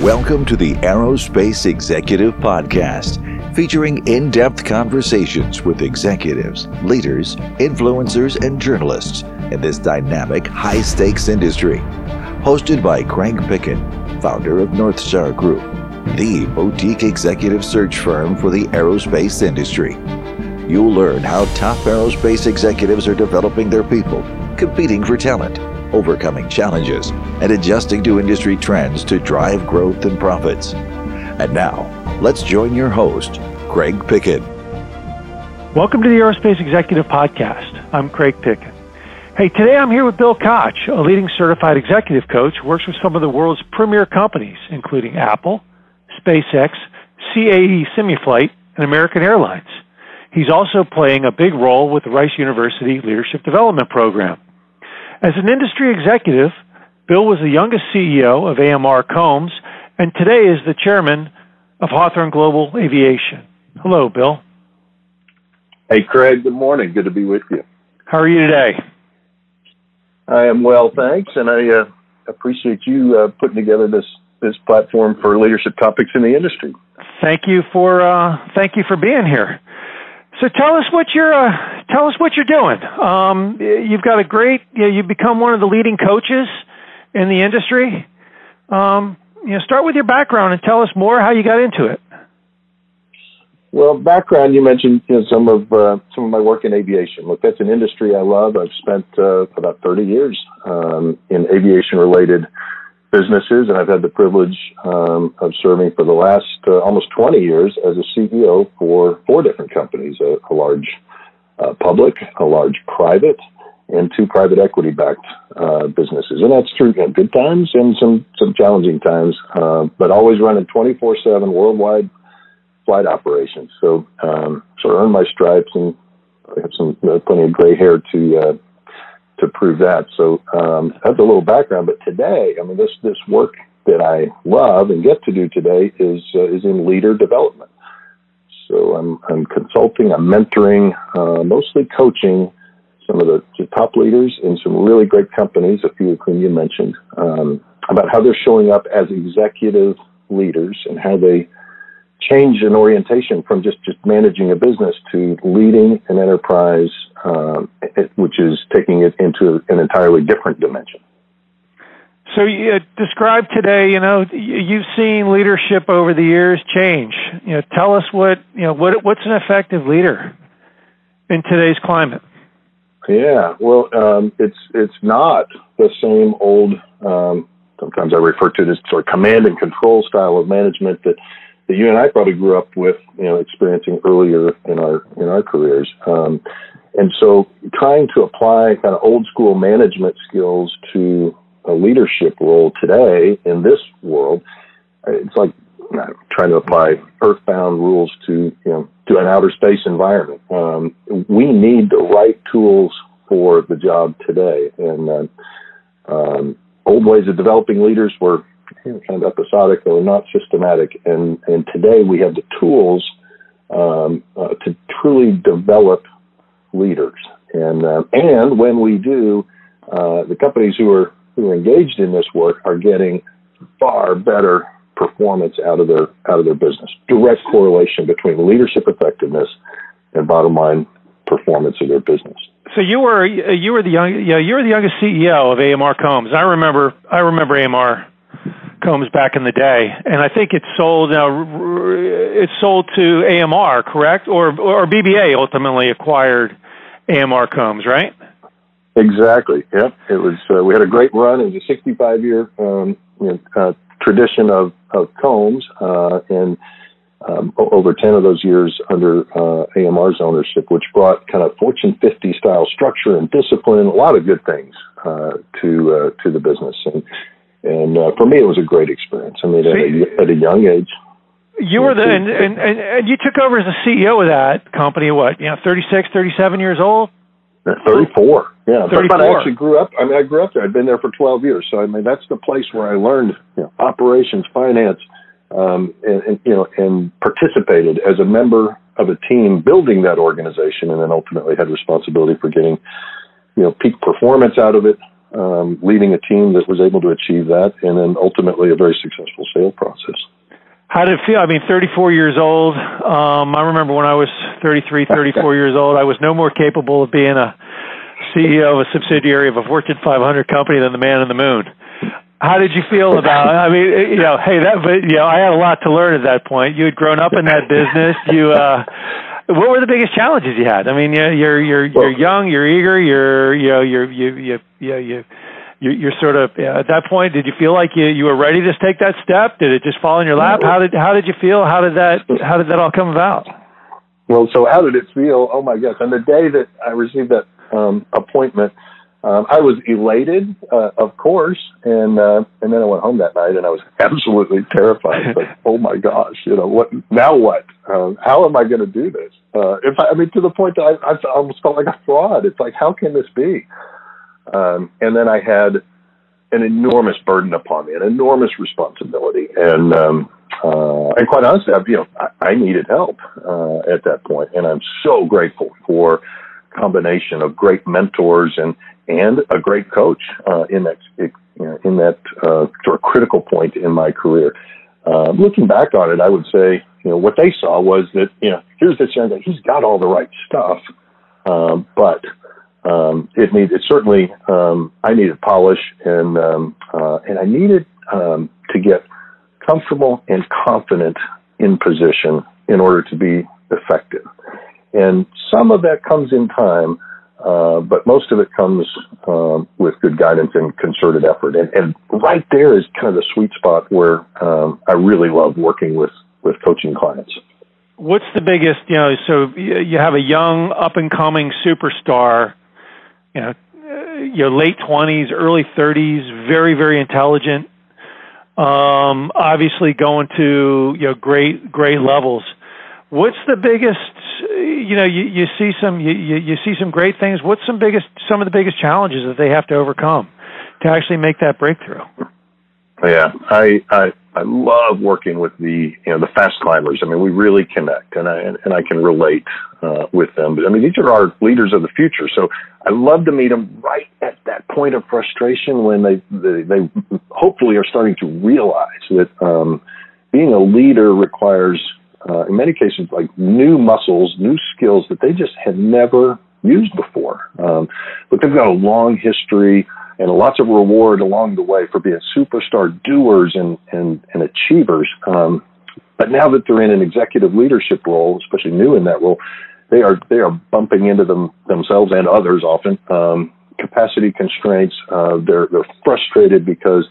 Welcome to the Aerospace Executive Podcast, featuring in depth conversations with executives, leaders, influencers, and journalists in this dynamic, high stakes industry. Hosted by Craig Pickett, founder of Northstar Group, the boutique executive search firm for the aerospace industry. You'll learn how top aerospace executives are developing their people, competing for talent overcoming challenges, and adjusting to industry trends to drive growth and profits. And now, let's join your host, Craig Pickett. Welcome to the Aerospace Executive Podcast. I'm Craig Pickett. Hey, today I'm here with Bill Koch, a leading certified executive coach who works with some of the world's premier companies, including Apple, SpaceX, CAE SimuFlite, and American Airlines. He's also playing a big role with the Rice University Leadership Development Program. As an industry executive, Bill was the youngest CEO of AMR Combs and today is the chairman of Hawthorne Global Aviation. Hello, Bill. Hey, Craig. Good morning. Good to be with you. How are you today? I am well, thanks, and I uh, appreciate you uh, putting together this this platform for leadership topics in the industry. Thank you for uh, thank you for being here. So tell us what you're uh, tell us what you're doing. Um, you've got a great you know, you've become one of the leading coaches in the industry. Um, you know, start with your background and tell us more how you got into it. Well, background you mentioned you know, some of uh, some of my work in aviation. Look, that's an industry I love. I've spent uh, about 30 years um, in aviation related businesses, and I've had the privilege um, of serving for the last uh, almost 20 years as a CEO for four different companies: a, a large uh, public, a large private, and two private equity backed uh, businesses. And that's true know, good times and some some challenging times, uh, but always running 24 seven worldwide flight operations. So um, so I earned my stripes and I have some uh, plenty of gray hair to uh, to prove that. So um, that's a little background. But today, I mean, this this work that I love and get to do today is uh, is in leader development. So I'm I'm consulting, I'm mentoring, uh, mostly coaching some of the, the, top leaders in some really great companies, a few of whom you mentioned, um, about how they're showing up as executive leaders and how they change an orientation from just, just managing a business to leading an enterprise, um, which is taking it into an entirely different dimension. So you describe today, you know, you've seen leadership over the years change. You know, tell us what, you know, what what's an effective leader in today's climate? Yeah, well, um, it's it's not the same old. Um, sometimes I refer to as sort of command and control style of management that that you and I probably grew up with, you know, experiencing earlier in our in our careers. Um, and so, trying to apply kind of old school management skills to a leadership role today in this world, it's like trying to apply earthbound rules to you know to an outer space environment. Um, we need the right tools for the job today, and uh, um, old ways of developing leaders were kind of episodic or not systematic. And, and today we have the tools um, uh, to truly develop leaders. And, uh, and when we do, uh, the companies who are, who are engaged in this work are getting far better performance out of their, out of their business. Direct correlation between leadership effectiveness and bottom line performance of their business. So you were uh, you were the young you were the youngest CEO of AMR Combs. I remember I remember AMR Combs back in the day, and I think it sold now. It's sold to AMR, correct? Or or BBA ultimately acquired AMR Combs, right? Exactly. Yep. It was. Uh, we had a great run. It was a 65 year um, you know, uh, tradition of of Combs, uh, and um, over 10 of those years under uh, AMR's ownership, which brought kind of Fortune 50 style structure and discipline, a lot of good things uh, to uh, to the business. And and uh, for me, it was a great experience. I mean, at, a, at a young age. You were the and, and and you took over as the CEO of that company. What you know, 36, 37 years old. Uh, 34. Yeah, 34. but I actually grew up. I mean, I grew up there. I'd been there for 12 years, so I mean, that's the place where I learned you know, operations, finance, um, and, and you know, and participated as a member of a team building that organization, and then ultimately had responsibility for getting you know peak performance out of it, um, leading a team that was able to achieve that, and then ultimately a very successful sale process. How did it feel? I mean, 34 years old. Um, I remember when I was 33, 34 years old, I was no more capable of being a CEO of a subsidiary of a Fortune 500 company than the man in the moon. How did you feel about? I mean, you know, hey, that. But you know, I had a lot to learn at that point. You had grown up in that business. You, uh, what were the biggest challenges you had? I mean, you're you're you're, you're young, you're eager, you're you know, you're you you you you. You're, you're sort of yeah, at that point. Did you feel like you you were ready to take that step? Did it just fall in your lap? How did how did you feel? How did that how did that all come about? Well, so how did it feel? Oh my gosh! On the day that I received that um, appointment, um, I was elated, uh, of course, and uh, and then I went home that night and I was absolutely terrified. But oh my gosh, you know what? Now what? Um, how am I going to do this? Uh, if I, I mean, to the point that I, I almost felt like a fraud. It's like, how can this be? Um, and then I had an enormous burden upon me, an enormous responsibility, and um, uh, and quite honestly, I, you know, I, I needed help uh, at that point, and I'm so grateful for combination of great mentors and and a great coach uh, in that you know, in that uh, sort of critical point in my career. Uh, looking back on it, I would say you know what they saw was that you know here's this young guy, he's got all the right stuff, um, but um, it needed it certainly um, I needed polish and um, uh, and I needed um, to get comfortable and confident in position in order to be effective. And some of that comes in time, uh, but most of it comes um, with good guidance and concerted effort. And, and, right there is kind of the sweet spot where um, I really love working with, with coaching clients. What's the biggest, you know, so you have a young up and coming superstar, you know, your late 20s, early 30s, very, very intelligent, um, obviously going to, you know, great, great levels. What's the biggest you know, you, you see some you, you see some great things. What's some biggest some of the biggest challenges that they have to overcome to actually make that breakthrough? Yeah, I I I love working with the you know the fast climbers. I mean, we really connect, and I and I can relate uh, with them. But I mean, these are our leaders of the future. So I love to meet them right at that point of frustration when they they, they hopefully are starting to realize that um, being a leader requires uh, in many cases, like new muscles, new skills that they just had never used before. Um, but they've got a long history and lots of reward along the way for being superstar doers and, and, and achievers. Um, but now that they're in an executive leadership role, especially new in that role, they are they are bumping into them themselves and others often um, capacity constraints. Uh, they're they're frustrated because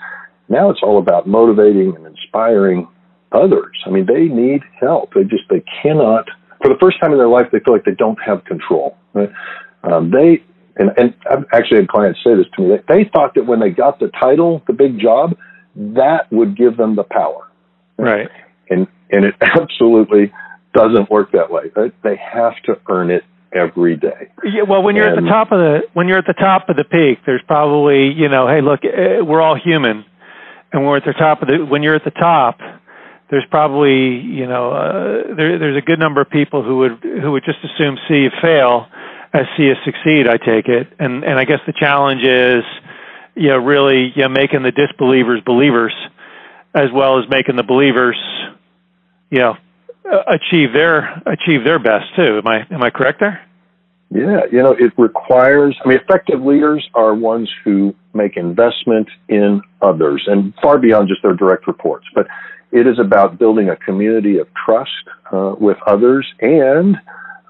now it's all about motivating and inspiring others. I mean, they need help. They just they cannot. For the first time in their life, they feel like they don't have control. Right? Um, they and and I've actually had clients say this to me. They, they thought that when they got the title, the big job, that would give them the power. Right. And and it absolutely doesn't work that way. Right? They have to earn it every day. Yeah, well, when you're and, at the top of the when you're at the top of the peak, there's probably you know, hey, look, eh, we're all human, and we're at the top of the when you're at the top, there's probably you know uh, there, there's a good number of people who would who would just assume see you fail as see us succeed. I take it, and and I guess the challenge is you know really you know, making the disbelievers believers as well as making the believers you know achieve their achieve their best too. Am I am I correct there? Yeah, you know, it requires, I mean, effective leaders are ones who make investment in others and far beyond just their direct reports. But it is about building a community of trust uh, with others and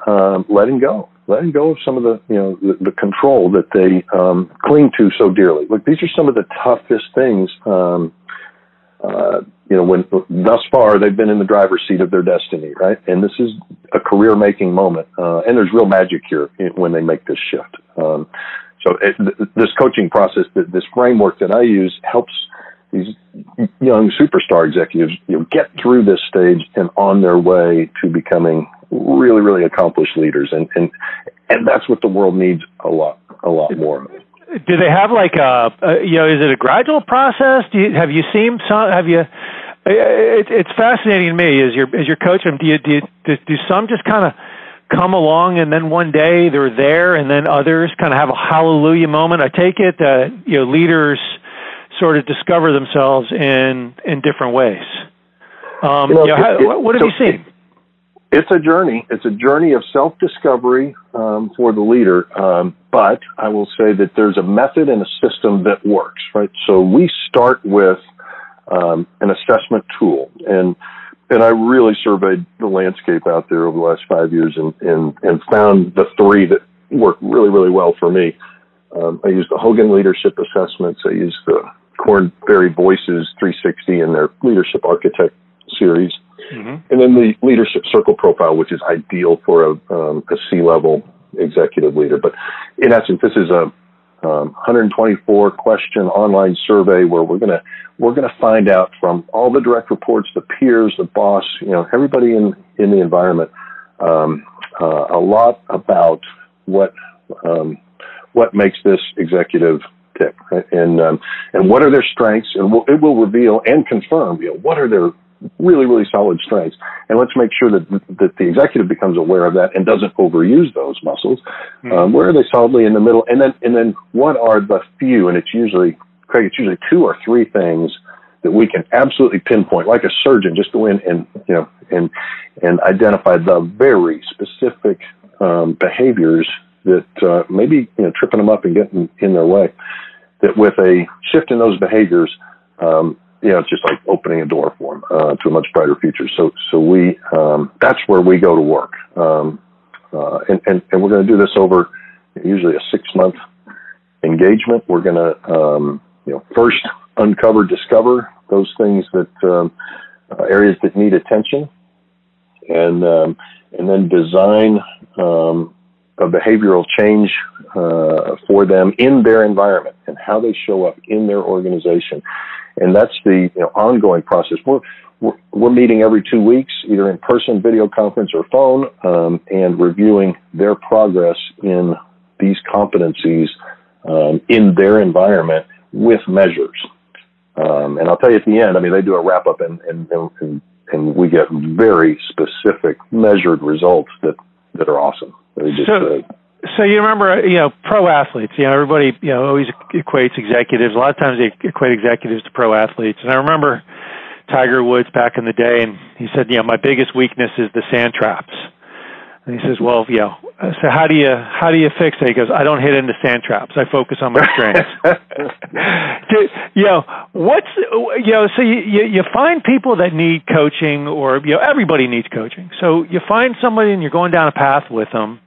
um, letting go, letting go of some of the you know the, the control that they um, cling to so dearly. Look, these are some of the toughest things. Um, uh, you know, when thus far they've been in the driver's seat of their destiny, right? And this is a career-making moment, uh, and there's real magic here when they make this shift. Um, so, it, this coaching process, this framework that I use, helps these young superstar executives you know, get through this stage and on their way to becoming really, really accomplished leaders. And, and, and that's what the world needs a lot, a lot more of. Do they have like a, a you know, is it a gradual process? Do you, have you seen some, have you, it, it's fascinating to me as you're, as you're coaching, do you, do, you, do, do some just kind of come along and then one day they're there and then others kind of have a hallelujah moment? I take it that you know leaders sort of discover themselves in in different ways. Um, you know, you know, how, what have so you seen? It's a journey. It's a journey of self discovery um, for the leader. Um, but I will say that there's a method and a system that works, right? So we start with um, an assessment tool, and and I really surveyed the landscape out there over the last five years, and and, and found the three that work really really well for me. Um, I use the Hogan Leadership Assessments. I use the Ferry Voices 360 and their Leadership Architect series. Mm-hmm. And then the leadership circle profile, which is ideal for a, um, a C-level executive leader. But in essence, this is a um, 124 question online survey where we're gonna we're gonna find out from all the direct reports, the peers, the boss, you know, everybody in in the environment, um, uh, a lot about what um, what makes this executive tick, right? and um, and what are their strengths, and we'll, it will reveal and confirm, you know, what are their really, really solid strengths. And let's make sure that, that the executive becomes aware of that and doesn't overuse those muscles. Mm-hmm. Um, where are they solidly in the middle? And then, and then what are the few, and it's usually, Craig, it's usually two or three things that we can absolutely pinpoint, like a surgeon, just go in and, you know, and, and identify the very specific, um, behaviors that, uh, maybe, you know, tripping them up and getting in their way. That with a shift in those behaviors, um, you know, it's just like opening a door for them uh, to a much brighter future. So, so we um, that's where we go to work, um, uh, and, and and we're going to do this over usually a six month engagement. We're going to um, you know first uncover, discover those things that um, uh, areas that need attention, and um, and then design um, a behavioral change uh, for them in their environment and how they show up in their organization and that's the you know, ongoing process. We're, we're, we're meeting every two weeks, either in person, video conference, or phone, um, and reviewing their progress in these competencies um, in their environment with measures. Um, and I'll tell you at the end, I mean, they do a wrap up and, and, and, and we get very specific measured results that, that are awesome. Just, so, uh, so you remember, you know, pro athletes. You know, everybody, you know, always equates executives. A lot of times they equate executives to pro athletes. And I remember Tiger Woods back in the day, and he said, you know, my biggest weakness is the sand traps. And he says, well, you know, so how do you how do you fix it? He goes, I don't hit into sand traps. I focus on my strengths. you know, what's you know, so you, you you find people that need coaching, or you know, everybody needs coaching. So you find somebody and you're going down a path with them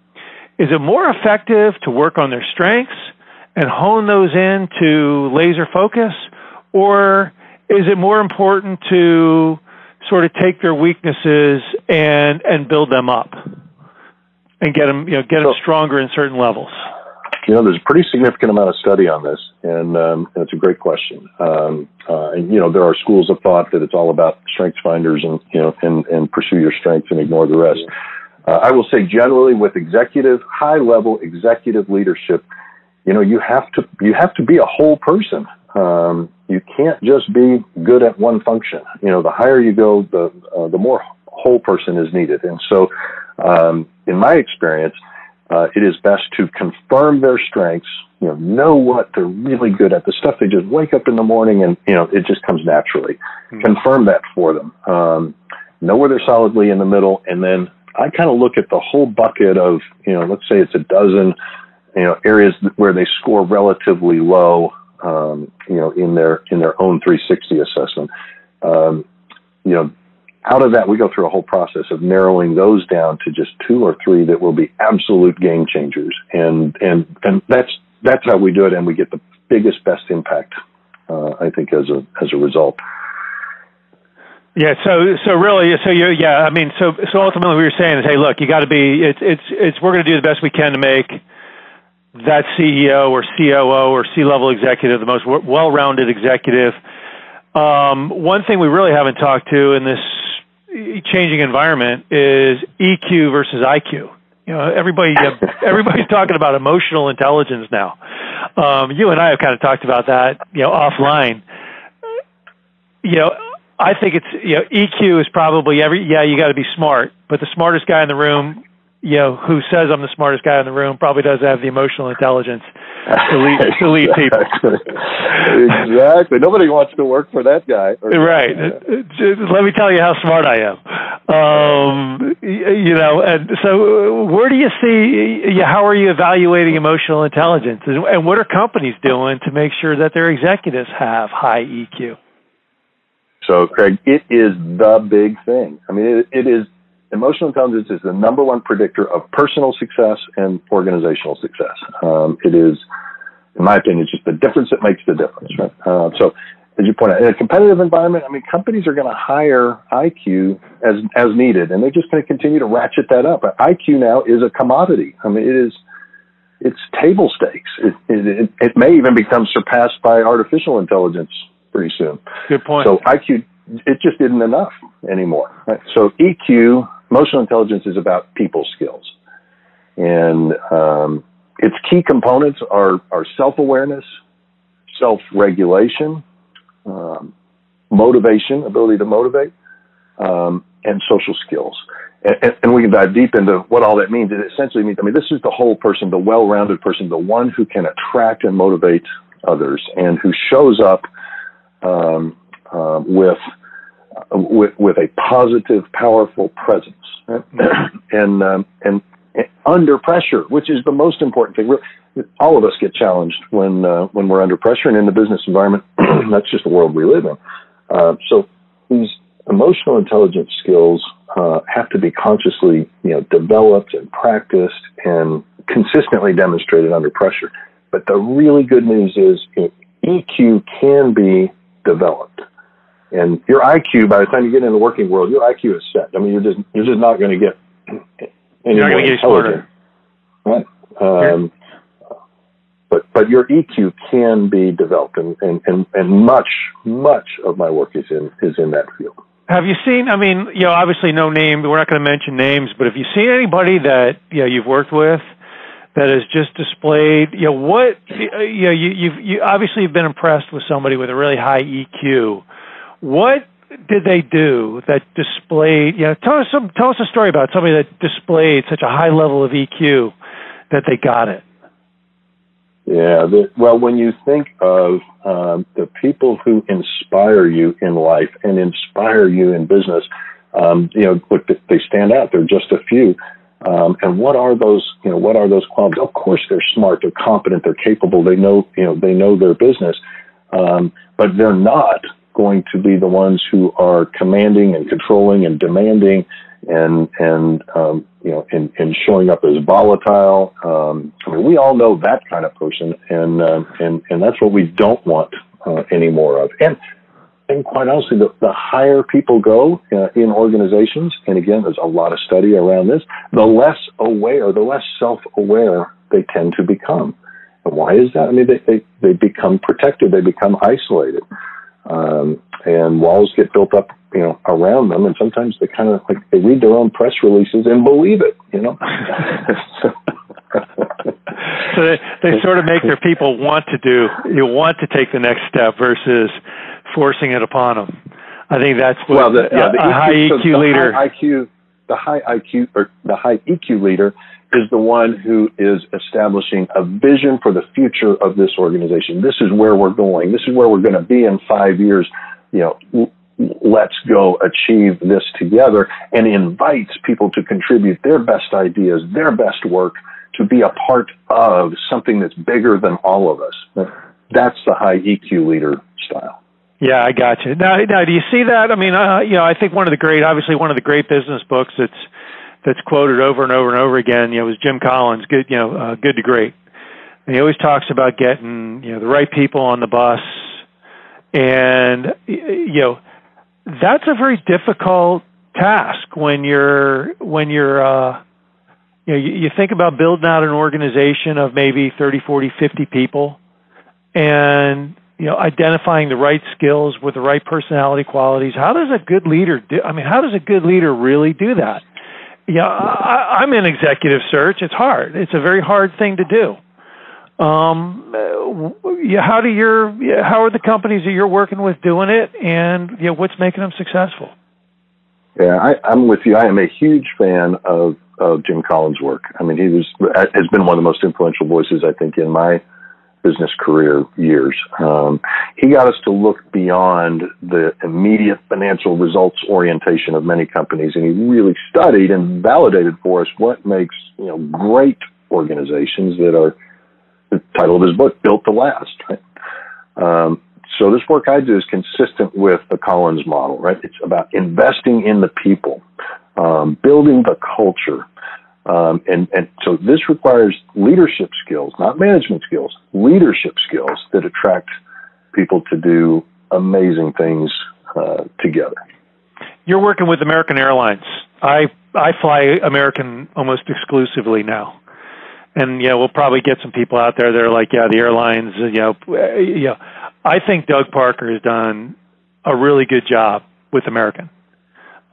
is it more effective to work on their strengths and hone those in to laser focus, or is it more important to sort of take their weaknesses and and build them up and get them you know get them stronger in certain levels? You know, there's a pretty significant amount of study on this, and, um, and it's a great question. Um, uh, and you know, there are schools of thought that it's all about strengths finders and you know and and pursue your strengths and ignore the rest. Uh, I will say generally with executive, high level executive leadership, you know, you have to, you have to be a whole person. Um, you can't just be good at one function. You know, the higher you go, the, uh, the more whole person is needed. And so, um, in my experience, uh, it is best to confirm their strengths, you know, know what they're really good at, the stuff they just wake up in the morning and, you know, it just comes naturally. Mm-hmm. Confirm that for them. Um, know where they're solidly in the middle and then I kind of look at the whole bucket of, you know, let's say it's a dozen, you know, areas where they score relatively low, um, you know, in their in their own 360 assessment. Um, you know, out of that, we go through a whole process of narrowing those down to just two or three that will be absolute game changers, and and and that's that's how we do it, and we get the biggest, best impact, uh, I think, as a as a result. Yeah, so so really, so you yeah, I mean, so so ultimately, what you're saying is, hey, look, you got to be, it's it's it's we're going to do the best we can to make that CEO or COO or C-level executive the most well-rounded executive. Um, one thing we really haven't talked to in this changing environment is EQ versus IQ. You know, everybody everybody's talking about emotional intelligence now. Um, you and I have kind of talked about that, you know, offline. You know I think it's you know EQ is probably every yeah you got to be smart, but the smartest guy in the room you know who says I'm the smartest guy in the room probably does have the emotional intelligence lead to people. exactly. Nobody wants to work for that guy. Right. Let me tell you how smart I am. Um, you know, and so where do you see? How are you evaluating emotional intelligence, and what are companies doing to make sure that their executives have high EQ? So, Craig, it is the big thing. I mean, it, it is emotional intelligence is the number one predictor of personal success and organizational success. Um, it is, in my opinion, just the difference that makes the difference. Right? Uh, so, as you point out, in a competitive environment, I mean, companies are going to hire IQ as as needed, and they're just going to continue to ratchet that up. IQ now is a commodity. I mean, it is it's table stakes. It, it, it may even become surpassed by artificial intelligence pretty soon. Good point. So IQ, it just isn't enough anymore. Right? So EQ, emotional intelligence, is about people skills, and um, its key components are are self awareness, self regulation, um, motivation, ability to motivate, um, and social skills. And, and, we can dive deep into what all that means. It essentially means, I mean, this is the whole person, the well-rounded person, the one who can attract and motivate others, and who shows up um, uh, with, with with a positive, powerful presence, right? and um, and under pressure, which is the most important thing. We're, all of us get challenged when uh, when we're under pressure, and in the business environment, that's just the world we live in. Uh, so these emotional intelligence skills uh, have to be consciously, you know, developed and practiced and consistently demonstrated under pressure. But the really good news is you know, EQ can be developed. And your IQ, by the time you get in the working world, your IQ is set. I mean, you're just you're just not going to get any you're more get intelligent, right? Um, but but your EQ can be developed, and, and, and, and much much of my work is in is in that field. Have you seen? I mean, you know, obviously no name. We're not going to mention names, but have you seen anybody that you know you've worked with that has just displayed, you know, what, you know, you, you've, you obviously have been impressed with somebody with a really high EQ. What did they do that displayed, you know, tell us some, tell us a story about somebody that displayed such a high level of EQ that they got it. Yeah, the, well, when you think of um, the people who inspire you in life and inspire you in business, um, you know, look, they stand out. They're just a few. Um, and what are those, you know, what are those qualities? Of course, they're smart, they're competent, they're capable, they know, you know, they know their business, um, but they're not going to be the ones who are commanding and controlling and demanding and and um, you know and, and showing up as volatile. Um, I mean, we all know that kind of person, and uh, and and that's what we don't want uh, any more of. And and quite honestly, the, the higher people go uh, in organizations, and again, there's a lot of study around this, the less aware, the less self-aware they tend to become. And why is that? I mean, they, they, they become protected, they become isolated. Um, and walls get built up, you know, around them, and sometimes they kind of like they read their own press releases and believe it, you know. so they, they sort of make their people want to do, you want to take the next step versus forcing it upon them. I think that's what well, the, yeah, the a, EQ, high EQ so leader. High IQ, the high IQ or the high EQ leader is the one who is establishing a vision for the future of this organization. This is where we're going. This is where we're going to be in five years. You know, let's go achieve this together and invites people to contribute their best ideas, their best work to be a part of something that's bigger than all of us. That's the high EQ leader style. Yeah, I got you. Now, now, do you see that? I mean, uh, you know, I think one of the great, obviously, one of the great business books that's that's quoted over and over and over again, you know, was Jim Collins, good, you know, uh, good to great. And he always talks about getting, you know, the right people on the bus, and you know, that's a very difficult task when you're when you're uh, you know you, you think about building out an organization of maybe 30 40 50 people and you know, identifying the right skills with the right personality qualities. How does a good leader do? I mean, how does a good leader really do that? Yeah, I, I'm in executive search. It's hard. It's a very hard thing to do. Um, how do your how are the companies that you're working with doing it, and you know, what's making them successful? Yeah, I, I'm with you. I am a huge fan of of Jim Collins' work. I mean, he was has been one of the most influential voices I think in my business career years. Um, he got us to look beyond the immediate financial results orientation of many companies, and he really studied and validated for us what makes you know great organizations that are the title of his book built to last. Right? Um, so this work I do is consistent with the Collins model, right? It's about investing in the people, um, building the culture, um, and, and so this requires leadership skills, not management skills, leadership skills that attract people to do amazing things uh, together. You're working with American Airlines. I I fly American almost exclusively now, and yeah, we'll probably get some people out there that are like, yeah, the airlines. You know, you know, I think Doug Parker has done a really good job with American.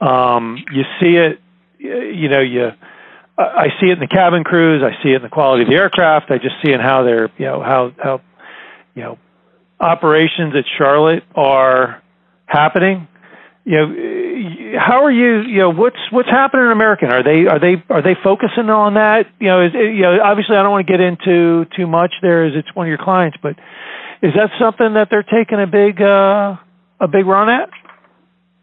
Um, you see it, you know, you I see it in the cabin crews. I see it in the quality of the aircraft. I just see in how they're, you know, how how, you know, operations at Charlotte are happening. You know, how are you? You know, what's what's happening in American? Are they are they are they focusing on that? You know, is, you know, obviously I don't want to get into too much there, as it's one of your clients, but is that something that they're taking a big uh, a big run at?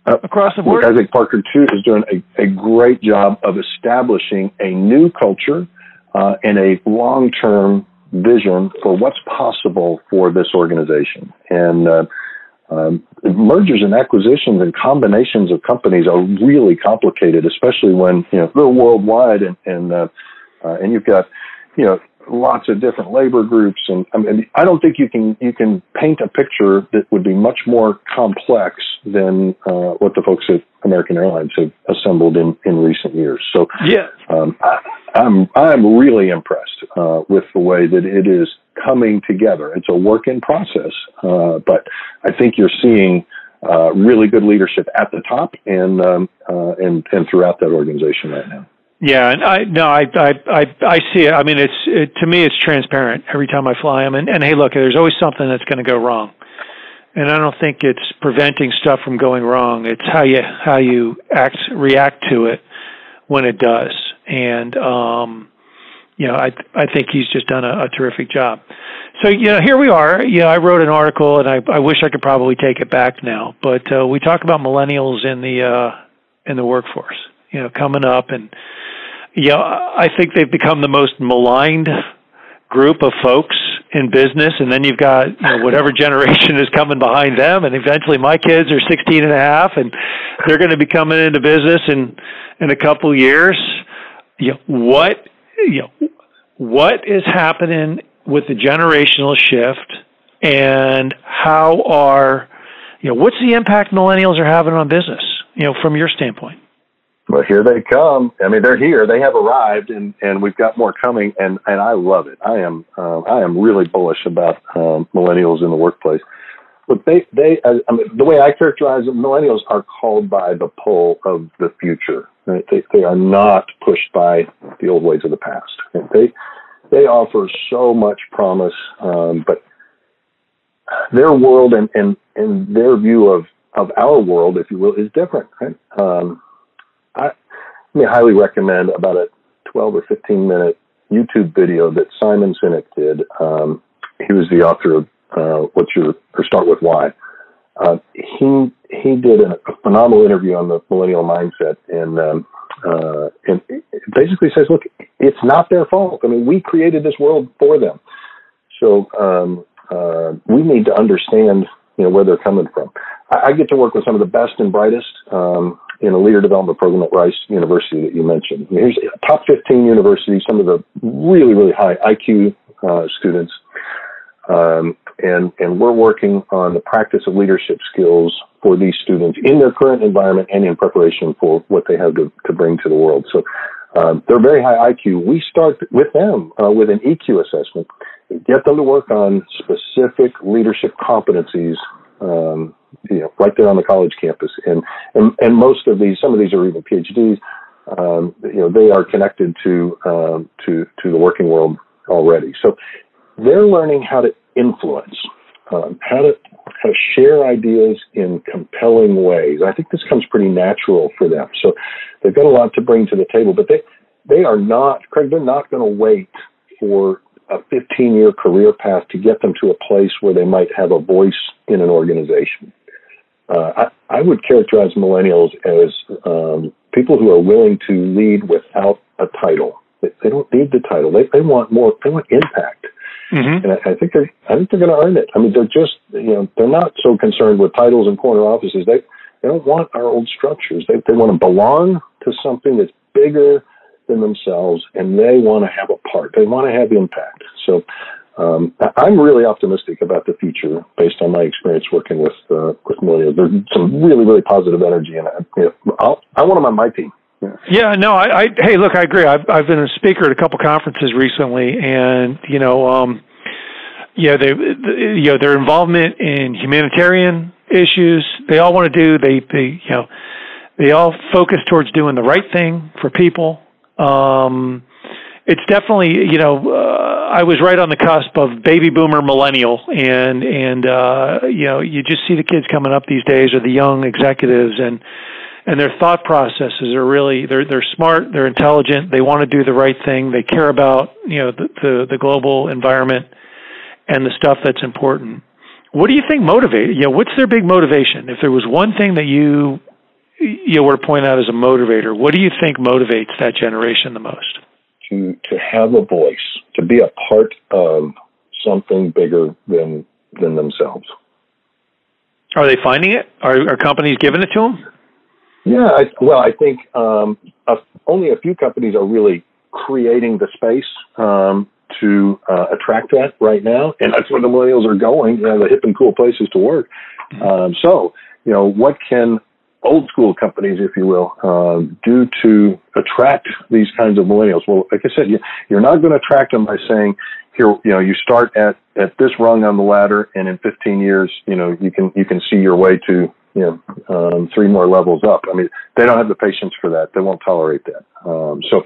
Uh, across the board? I think Parker too is doing a, a great job of establishing a new culture uh, and a long-term vision for what's possible for this organization. And uh, um, mergers and acquisitions and combinations of companies are really complicated, especially when you know they're worldwide and and uh, uh, and you've got you know lots of different labor groups, and I mean, I don't think you can you can paint a picture that would be much more complex than uh, what the folks at American Airlines have assembled in, in recent years. So, yeah, um, I, am I'm, I'm really impressed uh, with the way that it is coming together. It's a work in process, uh, but I think you're seeing. Uh, really good leadership at the top and um, uh, and and throughout that organization right now. Yeah, and I no, I I I, I see it. I mean, it's it, to me, it's transparent every time I fly them. And, and hey, look, there's always something that's going to go wrong, and I don't think it's preventing stuff from going wrong. It's how you how you act react to it when it does. And um, you know, I I think he's just done a, a terrific job. So you know, here we are. You know, I wrote an article, and I I wish I could probably take it back now, but uh, we talk about millennials in the uh, in the workforce. You know, coming up and yeah, I think they've become the most maligned group of folks in business and then you've got you know, whatever generation is coming behind them and eventually my kids are 16 and a half and they're going to be coming into business in in a couple years. You know, what you know, what is happening with the generational shift and how are you know what's the impact millennials are having on business you know from your standpoint well, here they come. I mean, they're here. They have arrived, and and we've got more coming. And and I love it. I am um, I am really bullish about um, millennials in the workplace. But they they I mean, the way I characterize it, millennials are called by the pull of the future. Right? They they are not pushed by the old ways of the past. They they offer so much promise, um, but their world and and and their view of of our world, if you will, is different. Right? Um, I, I may highly recommend about a 12 or 15 minute YouTube video that Simon Sinek did. Um, he was the author of uh, What's Your or Start with Why. Uh, he he did a, a, phenomenal interview on the millennial mindset, and um, uh, and basically says, look, it's not their fault. I mean, we created this world for them, so um, uh, we need to understand, you know, where they're coming from. I, I, get to work with some of the best and brightest um, in a leader development program at Rice University that you mentioned. Here's top 15 universities, some of the really, really high IQ uh, students. Um, and, and we're working on the practice of leadership skills for these students in their current environment and in preparation for what they have to, to bring to the world. So um, they're very high IQ. We start with them uh, with an EQ assessment, get them to work on specific leadership competencies um, you know, right there on the college campus. And, and, and most of these, some of these are even PhDs, um, you know, they are connected to, um, to, to the working world already. So they're learning how to influence, um, how to, how to share ideas in compelling ways. I think this comes pretty natural for them. So they've got a lot to bring to the table, but they, they are not, Craig, they're not going to wait for a 15 year career path to get them to a place where they might have a voice in an organization. Uh, I, I, would characterize millennials as um, people who are willing to lead without a title. They, they don't need the title. They, they want more. They want impact. Mm-hmm. And I, I think they're I think they're going to earn it. I mean, they're just you know they're not so concerned with titles and corner offices. They they don't want our old structures. They they want to belong to something that's bigger than themselves, and they want to have a part. They want to have impact. So um, I'm really optimistic about the future based on my experience working with uh, with millennials. There's some really really positive energy, and I, i want them on my team. Yeah. yeah, no, I, I hey, look, I agree. I've I've been a speaker at a couple conferences recently, and you know, um, yeah, they, you know, their involvement in humanitarian issues, they all want to do. They they you know, they all focus towards doing the right thing for people. Um, it's definitely you know uh, I was right on the cusp of baby boomer millennial and and uh, you know you just see the kids coming up these days or the young executives and and their thought processes are really they're they're smart they're intelligent they want to do the right thing they care about you know the the, the global environment and the stuff that's important. What do you think motivate you know what's their big motivation? If there was one thing that you you were to point out as a motivator what do you think motivates that generation the most? To to have a voice, to be a part of something bigger than than themselves. Are they finding it? Are, are companies giving it to them? Yeah, I, well, I think um, a, only a few companies are really creating the space um, to uh, attract that right now, and that's where the millennials are going. You know, the hip and cool places to work. Mm-hmm. Um, so, you know, what can old school companies, if you will, uh, do to attract these kinds of millennials? Well, like I said, you, you're not going to attract them by saying, here, you know, you start at, at this rung on the ladder and in 15 years, you know, you can, you can see your way to, you know, um, three more levels up. I mean, they don't have the patience for that. They won't tolerate that. Um, so,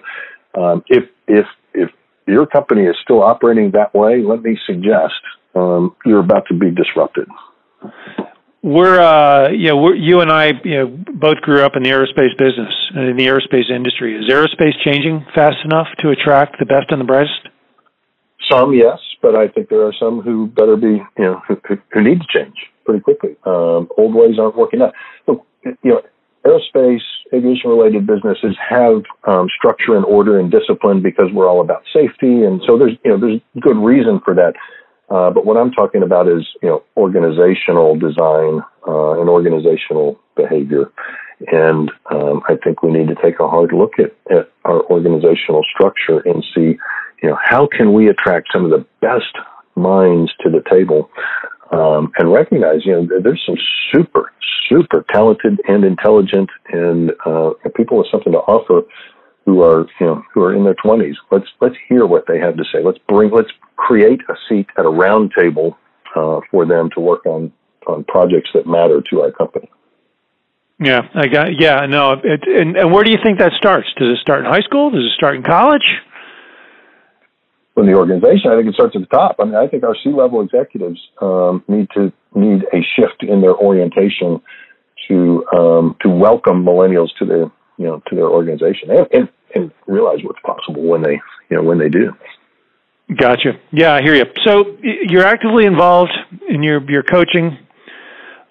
um, if, if, if your company is still operating that way, let me suggest, um, you're about to be disrupted we're uh you know we're, you and I you know both grew up in the aerospace business and in the aerospace industry. Is aerospace changing fast enough to attract the best and the brightest? Some yes, but I think there are some who better be you know who, who need to change pretty quickly. Um, old ways aren't working out. Look, you know, aerospace aviation related businesses have um, structure and order and discipline because we're all about safety, and so there's you know there's good reason for that. Uh, but what I'm talking about is, you know, organizational design uh, and organizational behavior. And um, I think we need to take a hard look at, at our organizational structure and see, you know, how can we attract some of the best minds to the table um, and recognize, you know, there's some super, super talented and intelligent and uh, people with something to offer who are you know who are in their 20s. Let's let's hear what they have to say. Let's bring let's create a seat at a round table uh, for them to work on on projects that matter to our company. Yeah, I got. Yeah, no. It, and, and where do you think that starts? Does it start in high school? Does it start in college? In the organization, I think it starts at the top. I mean, I think our C-level executives um, need to need a shift in their orientation to um, to welcome millennials to their you know to their organization and, and, and realize what's possible when they you know when they do. Gotcha. Yeah, I hear you. So you're actively involved in your your coaching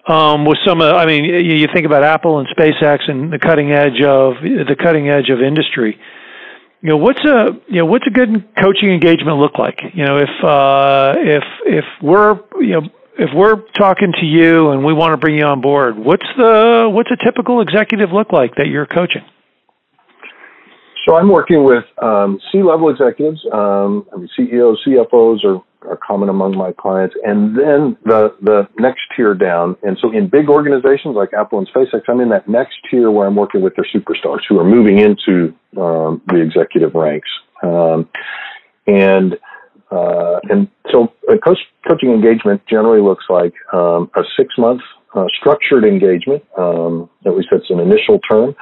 um, with some of. I mean, you think about Apple and SpaceX and the cutting edge of the cutting edge of industry. You know, what's a you know what's a good coaching engagement look like? You know, if uh, if if we're you know if we're talking to you and we want to bring you on board, what's the what's a typical executive look like that you're coaching? So I'm working with um, C-level executives. Um, I mean, CEOs, CFOs are, are common among my clients, and then the the next tier down. And so in big organizations like Apple and SpaceX, I'm in that next tier where I'm working with their superstars who are moving into um, the executive ranks. Um, and uh, and so coach, coaching engagement generally looks like um, a six month uh, structured engagement. Um, at least that's an initial term.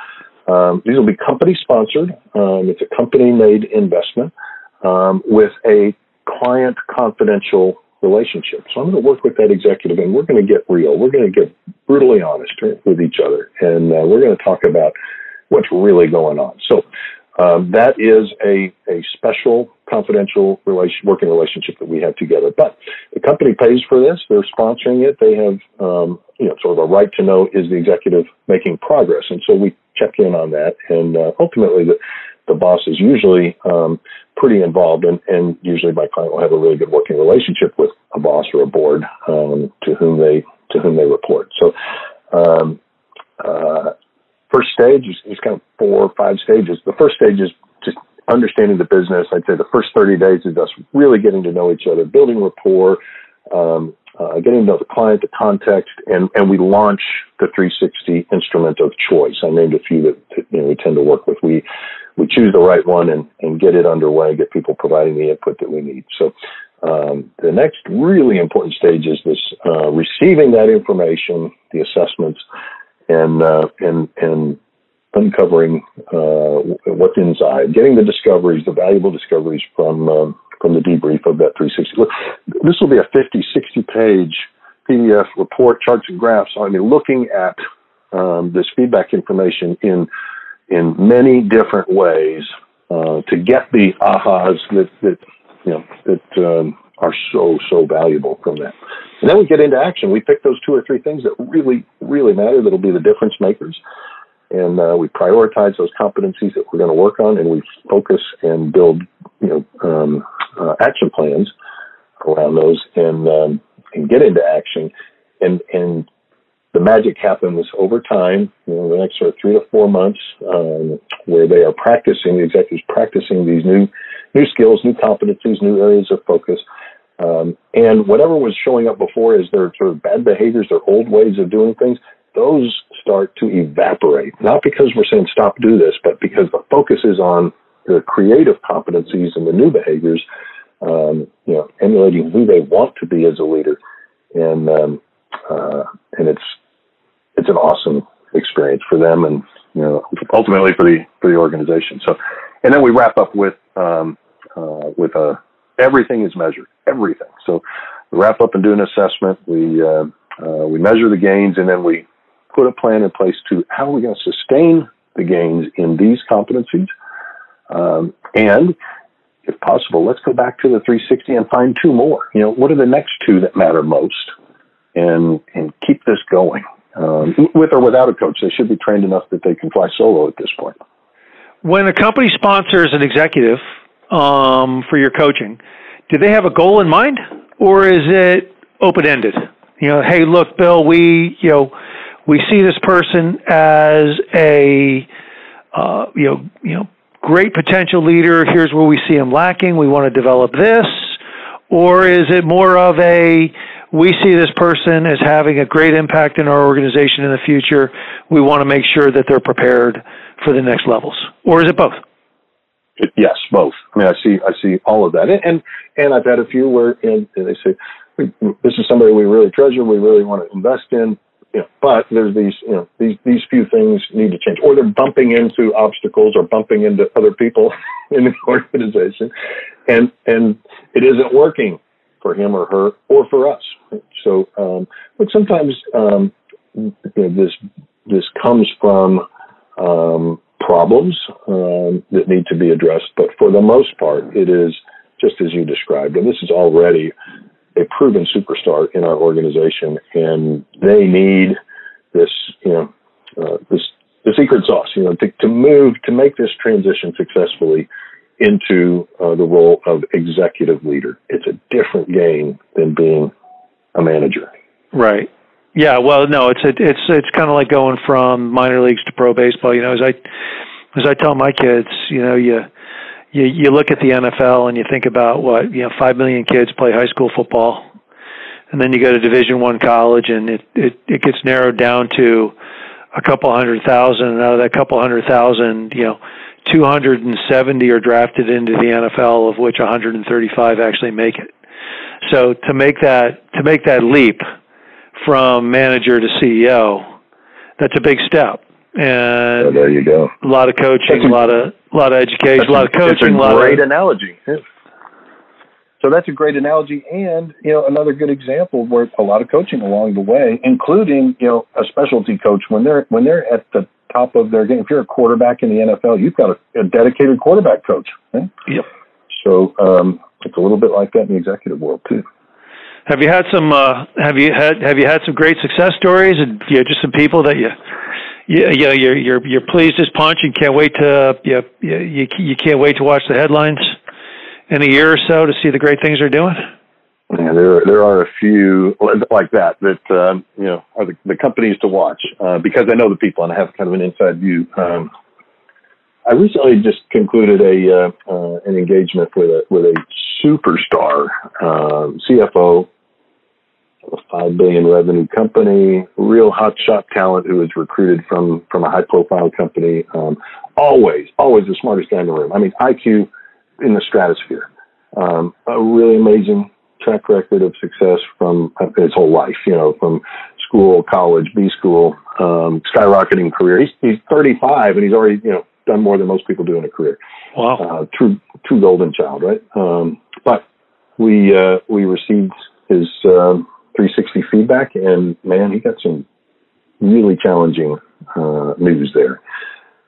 Um, these will be company sponsored. Um, it's a company made investment um, with a client confidential relationship. So I'm going to work with that executive, and we're going to get real. We're going to get brutally honest with each other, and uh, we're going to talk about what's really going on. So um, that is a, a special confidential relation, working relationship that we have together. But the company pays for this; they're sponsoring it. They have um, you know sort of a right to know is the executive making progress, and so we check in on that. And uh, ultimately, the the boss is usually um, pretty involved, and, and usually my client will have a really good working relationship with a boss or a board um, to whom they to whom they report. So, um, uh, first stage is, is kind of four or five stages. The first stage is just understanding the business. I'd say the first 30 days is us really getting to know each other, building rapport, um, uh, getting to know the client, the context, and, and we launch the 360 instrument of choice. I named a few that, that you know, we tend to work with. We we choose the right one and, and get it underway, get people providing the input that we need. So um, the next really important stage is this uh, receiving that information, the assessments, and uh, and and uncovering uh, what's inside, getting the discoveries, the valuable discoveries from um, from the debrief of that 360. Look, this will be a 50, 60 page PDF report, charts and graphs. I mean, looking at um, this feedback information in in many different ways uh, to get the ahas that, that you know that um, are so so valuable from that. And then we get into action. We pick those two or three things that really really matter. That'll be the difference makers, and uh, we prioritize those competencies that we're going to work on, and we focus and build you know um, uh, action plans around those, and um, and get into action, and and the magic happens over time, you know, the next sort of three to four months, um, where they are practicing, the executives practicing these new, new skills, new competencies, new areas of focus. Um, and whatever was showing up before as their sort of bad behaviors, their old ways of doing things, those start to evaporate. Not because we're saying stop, do this, but because the focus is on the creative competencies and the new behaviors, um, you know, emulating who they want to be as a leader. And, um, uh, and it's it's an awesome experience for them and you know ultimately for the for the organization. So, and then we wrap up with um, uh, with a everything is measured, everything. So we wrap up and do an assessment. We uh, uh, we measure the gains and then we put a plan in place to how are we going to sustain the gains in these competencies. Um, and if possible, let's go back to the 360 and find two more. You know, what are the next two that matter most? And, and keep this going um, with or without a coach. They should be trained enough that they can fly solo at this point. When a company sponsors an executive um, for your coaching, do they have a goal in mind, or is it open ended? You know, hey, look, Bill, we you know we see this person as a uh, you know you know great potential leader. Here's where we see him lacking. We want to develop this, or is it more of a we see this person as having a great impact in our organization in the future. We want to make sure that they're prepared for the next levels. Or is it both? Yes, both. I mean, I see, I see all of that, and and I've had a few where and, and they say, "This is somebody we really treasure. We really want to invest in." You know, but there's these, you know, these these few things need to change, or they're bumping into obstacles or bumping into other people in the organization, and and it isn't working for him or her or for us. So, um, but sometimes um, you know, this this comes from um, problems um, that need to be addressed. But for the most part, it is just as you described, and this is already a proven superstar in our organization, and they need this, you know, uh, this the secret sauce, you know, to, to move to make this transition successfully into uh, the role of executive leader. It's a different game than being a manager. Right. Yeah. Well, no, it's a, it's it's kind of like going from minor leagues to pro baseball. You know, as I as I tell my kids, you know, you you you look at the NFL and you think about what you know, five million kids play high school football, and then you go to Division One college, and it it it gets narrowed down to a couple hundred thousand, and out of that couple hundred thousand, you know 270 are drafted into the NFL, of which 135 actually make it. So to make that to make that leap from manager to CEO, that's a big step. And oh, there you go. A lot of coaching, a, a lot of a lot of education, a lot of coaching. It's a great of, analogy. Yeah. so that's a great analogy, and you know another good example where a lot of coaching along the way, including you know a specialty coach when they're when they're at the top of their game. If you're a quarterback in the NFL, you've got a, a dedicated quarterback coach. Right? Yep. So um, it's a little bit like that in the executive world too. Have you had some? Uh, have you had Have you had some great success stories, and you know, just some people that you, you, you you're you're you're pleased as punch, and can't wait to you you you can't wait to watch the headlines in a year or so to see the great things they're doing. Yeah, there there are a few like that that uh, you know are the, the companies to watch uh, because I know the people and I have kind of an inside view. Um, I recently just concluded a uh, uh, an engagement with a with a superstar um, CFO a five billion revenue company, real hotshot talent who was recruited from from a high profile company. Um, always, always the smartest guy in the room. I mean, IQ in the stratosphere. Um, a really amazing track record of success from his whole life. You know, from school, college, B school, um, skyrocketing career. He's he's 35 and he's already you know done more than most people do in a career. Wow. Uh, true true golden child, right? Um, but we uh, we received his. Um, 360 feedback, and man, he got some really challenging uh, news there.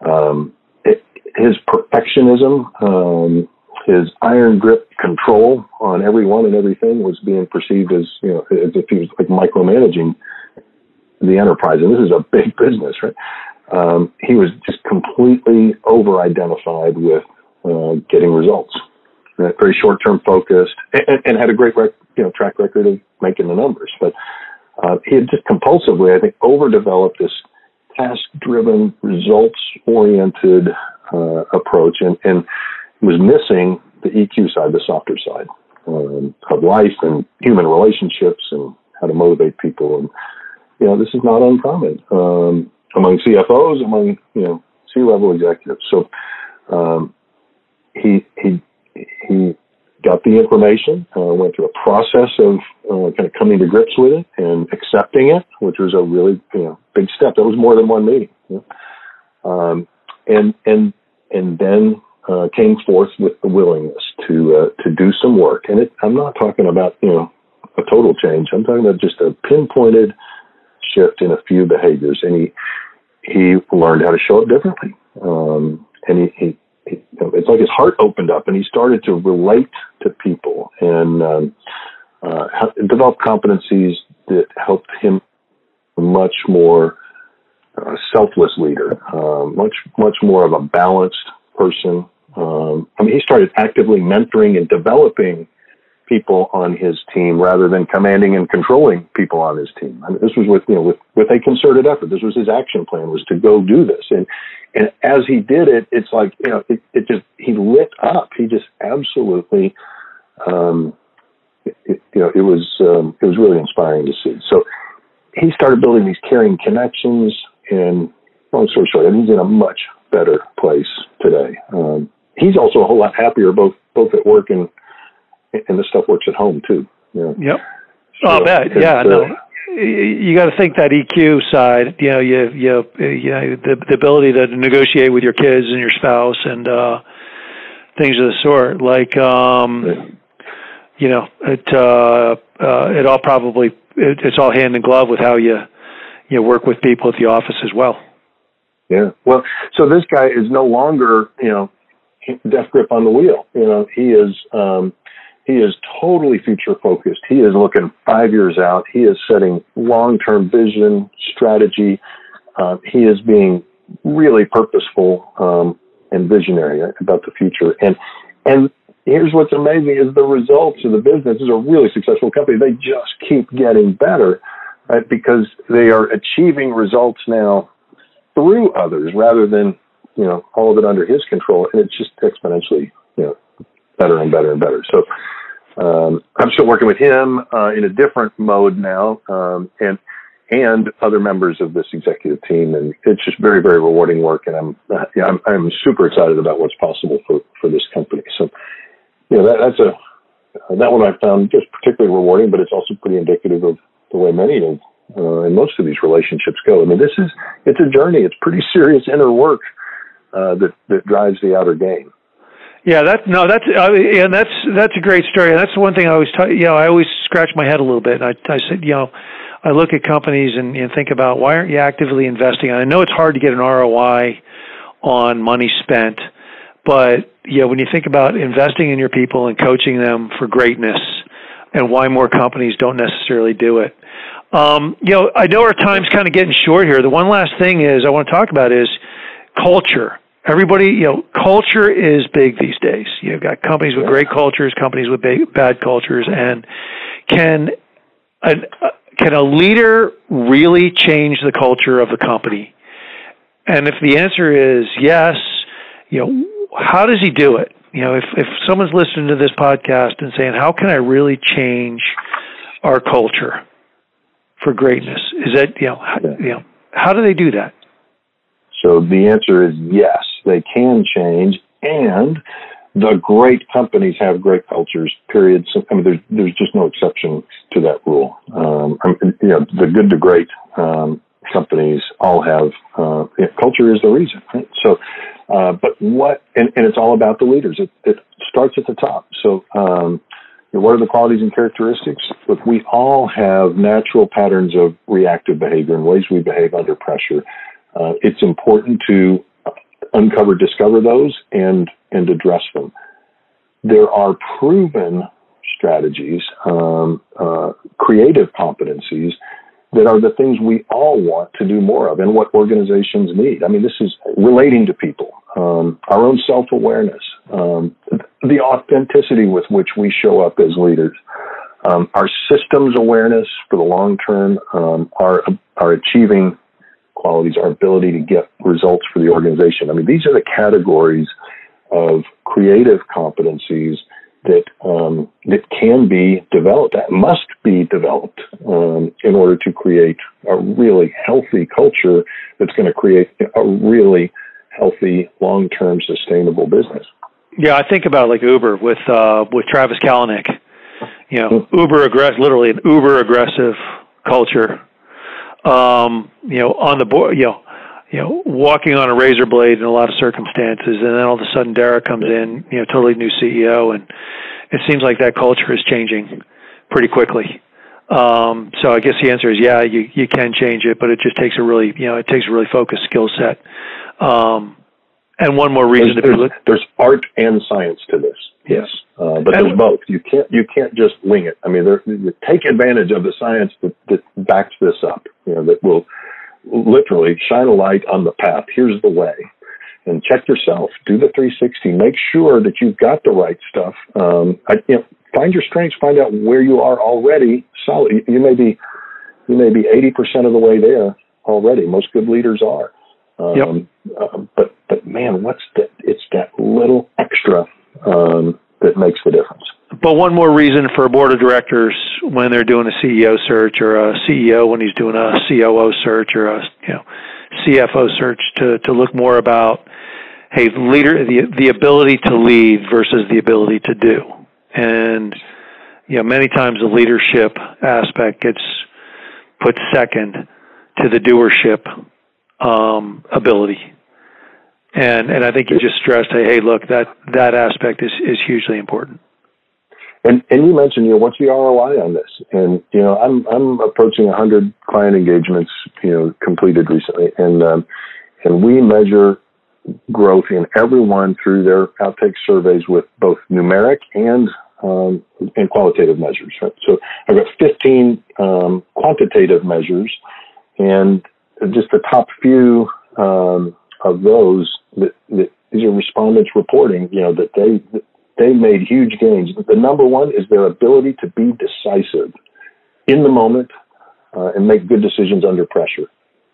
Um, it, his perfectionism, um, his iron grip control on everyone and everything was being perceived as you know as if he was like micromanaging the enterprise, and this is a big business, right? Um, he was just completely over-identified with uh, getting results, right? very short-term focused, and, and, had a great rec- you know track record of making the numbers. But uh, he had just compulsively, I think, overdeveloped this task-driven, results-oriented uh, approach, and, and was missing the EQ side, the softer side um, of life and human relationships, and how to motivate people. And you know, this is not uncommon um, among CFOs, among you know C-level executives. So um, he he he got the information, uh, went through a process of uh, kind of coming to grips with it and accepting it, which was a really you know big step. That was more than one meeting, you know? um, and and and then uh, came forth with the willingness to uh, to do some work. And it, I'm not talking about you know a total change. I'm talking about just a pinpointed shift in a few behaviors, and he he learned how to show up differently. Um, and he, he it's like his heart opened up and he started to relate to people and um, uh, develop competencies that helped him much more uh, selfless leader, uh, much much more of a balanced person. Um, I mean, he started actively mentoring and developing people on his team rather than commanding and controlling people on his team. I mean, this was with you know with with a concerted effort. This was his action plan was to go do this, and and as he did it, it's like you know it, it just he lit up. He just absolutely, um, it, you know, it was um, it was really inspiring to see. So he started building these caring connections, and long story short, he's in a much better place today. Um, he's also a whole lot happier both both at work and and the stuff works at home too. Yeah. Yep. So oh, I bet. Yeah. Uh, no. You got to think that EQ side. You know, you you you know the the ability to negotiate with your kids and your spouse and uh things of the sort. Like, um you know, it uh, uh it all probably it, it's all hand in glove with how you you know, work with people at the office as well. Yeah. Well, so this guy is no longer, you know, death grip on the wheel. You know, he is um he is totally future focused. He is looking five years out. He is setting long term vision, strategy. Uh, he is being really purposeful um, and visionary about the future. And and here's what's amazing is the results of the business is a really successful company. They just keep getting better, right? Because they are achieving results now through others rather than you know all of it under his control, and it's just exponentially better and better and better. So um, I'm still working with him uh, in a different mode now, um, and and other members of this executive team, and it's just very very rewarding work. And I'm uh, yeah, I'm, I'm super excited about what's possible for for this company. So know that, that's a that one I found just particularly rewarding, but it's also pretty indicative of the way many of uh, and most of these relationships go. I mean, this is it's a journey. It's pretty serious inner work uh, that that drives the outer game. Yeah, that no, that's uh, and that's that's a great story. And that's the one thing I always, t- you know, I always scratch my head a little bit. And I, I said, you know, I look at companies and, and think about why aren't you actively investing? And I know it's hard to get an ROI on money spent, but you know, when you think about investing in your people and coaching them for greatness, and why more companies don't necessarily do it. Um, you know, I know our time's kind of getting short here. The one last thing is I want to talk about is culture everybody, you know, culture is big these days. You've got companies with great cultures, companies with big, bad cultures, and can a, can a leader really change the culture of the company? And if the answer is yes, you know, how does he do it? You know, if if someone's listening to this podcast and saying, "How can I really change our culture for greatness?" Is that you know, how, you know, how do they do that? So the answer is yes they can change, and the great companies have great cultures. Period. So, I mean, there's there's just no exception to that rule. Um, you know, the good to great um, companies all have uh, culture is the reason. Right? So, uh, but what and, and it's all about the leaders. It, it starts at the top. So. Um, what are the qualities and characteristics? Look, we all have natural patterns of reactive behavior and ways we behave under pressure. Uh, it's important to uncover, discover those, and and address them. There are proven strategies, um, uh, creative competencies that are the things we all want to do more of, and what organizations need. I mean, this is relating to people, um, our own self awareness, um, the authenticity with which we show up as leaders. Um, our systems awareness for the long term, um, our our achieving qualities, our ability to get results for the organization. I mean, these are the categories of creative competencies that um, that can be developed, that must be developed um, in order to create a really healthy culture that's going to create a really healthy, long-term, sustainable business. Yeah, I think about like Uber with uh, with Travis Kalanick. You know, mm-hmm. Uber aggressive, literally an Uber aggressive culture um, you know, on the board, you know, you know, walking on a razor blade in a lot of circumstances, and then all of a sudden Derek comes in, you know, totally new CEO, and it seems like that culture is changing pretty quickly. Um, so I guess the answer is yeah, you you can change it, but it just takes a really, you know, it takes a really focused skill set. Um, and one more reason, there's, if you look, there's art and science to this. Yes, uh, but there's both. You can't you can't just wing it. I mean, there, take advantage of the science that, that backs this up. You know, that will literally shine a light on the path. Here's the way, and check yourself. Do the 360. Make sure that you've got the right stuff. Um, I, you know, find your strengths. Find out where you are already solid. You, you may be you may be 80% of the way there already. Most good leaders are. Um, yep. Uh, but but man, what's that? It's that little extra um, that makes the difference. But one more reason for a board of directors when they're doing a CEO search or a CEO when he's doing a COO search or a you know CFO search to to look more about hey leader the the ability to lead versus the ability to do and you know many times the leadership aspect gets put second to the doership um, ability. And and I think you just stressed, hey, hey, look, that that aspect is is hugely important. And and you mentioned, you know, what's the ROI on this? And you know, I'm I'm approaching 100 client engagements, you know, completed recently, and um, and we measure growth in everyone through their outtake surveys with both numeric and um, and qualitative measures. Right? So I've got 15 um, quantitative measures, and just the top few um, of those that, that, these are respondents reporting, you know, that they that they made huge gains. The number one is their ability to be decisive in the moment uh, and make good decisions under pressure.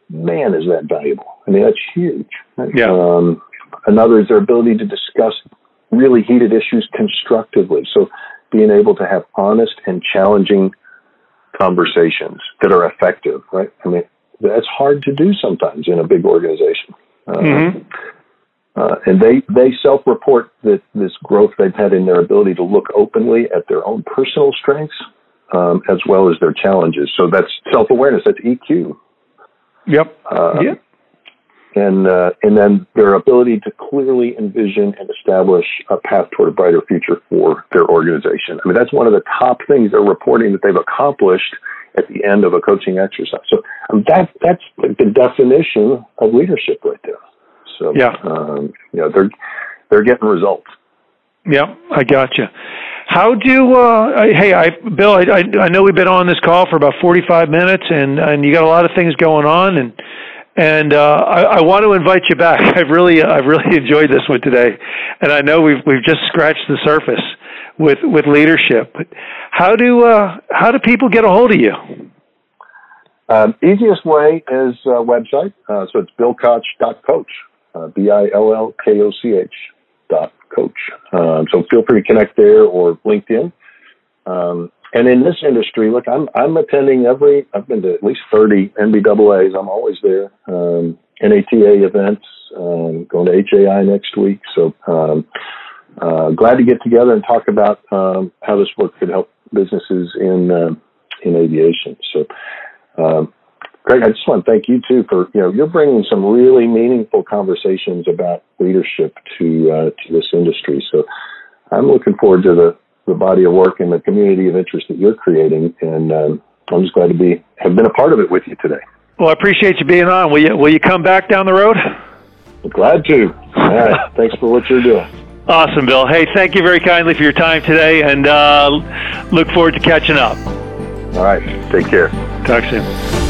Man, is that valuable? I mean, that's huge. Yeah. Um, another is their ability to discuss really heated issues constructively. So being able to have honest and challenging conversations that are effective, right? I mean, that's hard to do sometimes in a big organization. Uh, mm-hmm. Uh, and they, they self-report that this growth they've had in their ability to look openly at their own personal strengths um, as well as their challenges. So that's self-awareness. That's EQ. Yep. Uh, yep. And uh, and then their ability to clearly envision and establish a path toward a brighter future for their organization. I mean, that's one of the top things they're reporting that they've accomplished at the end of a coaching exercise. So um, that that's the definition of leadership right there. So yeah, um, you know they're they're getting results. Yeah, I got you. How do uh, hey, I Bill? I, I know we've been on this call for about forty five minutes, and and you got a lot of things going on, and and uh, I, I want to invite you back. I've really I've really enjoyed this one today, and I know we've we've just scratched the surface with with leadership. But how do uh, how do people get a hold of you? Um, easiest way is uh, website. Uh, so it's billkoch.coach, uh, B I L L K O C H dot coach. Um, so feel free to connect there or LinkedIn. Um, and in this industry, look, I'm I'm attending every. I've been to at least 30 NBAA's. I'm always there. Um, NATA events. Um, going to HAI next week. So um, uh, glad to get together and talk about um, how this work could help businesses in uh, in aviation. So, um, Greg, I just want to thank you too for you know you're bringing some really meaningful conversations about leadership to uh, to this industry. So, I'm looking forward to the the body of work and the community of interest that you're creating, and um, I'm just glad to be have been a part of it with you today. Well, I appreciate you being on. Will you Will you come back down the road? Glad to. All right. Thanks for what you're doing. Awesome, Bill. Hey, thank you very kindly for your time today, and uh, look forward to catching up. All right. Take care. Talk soon.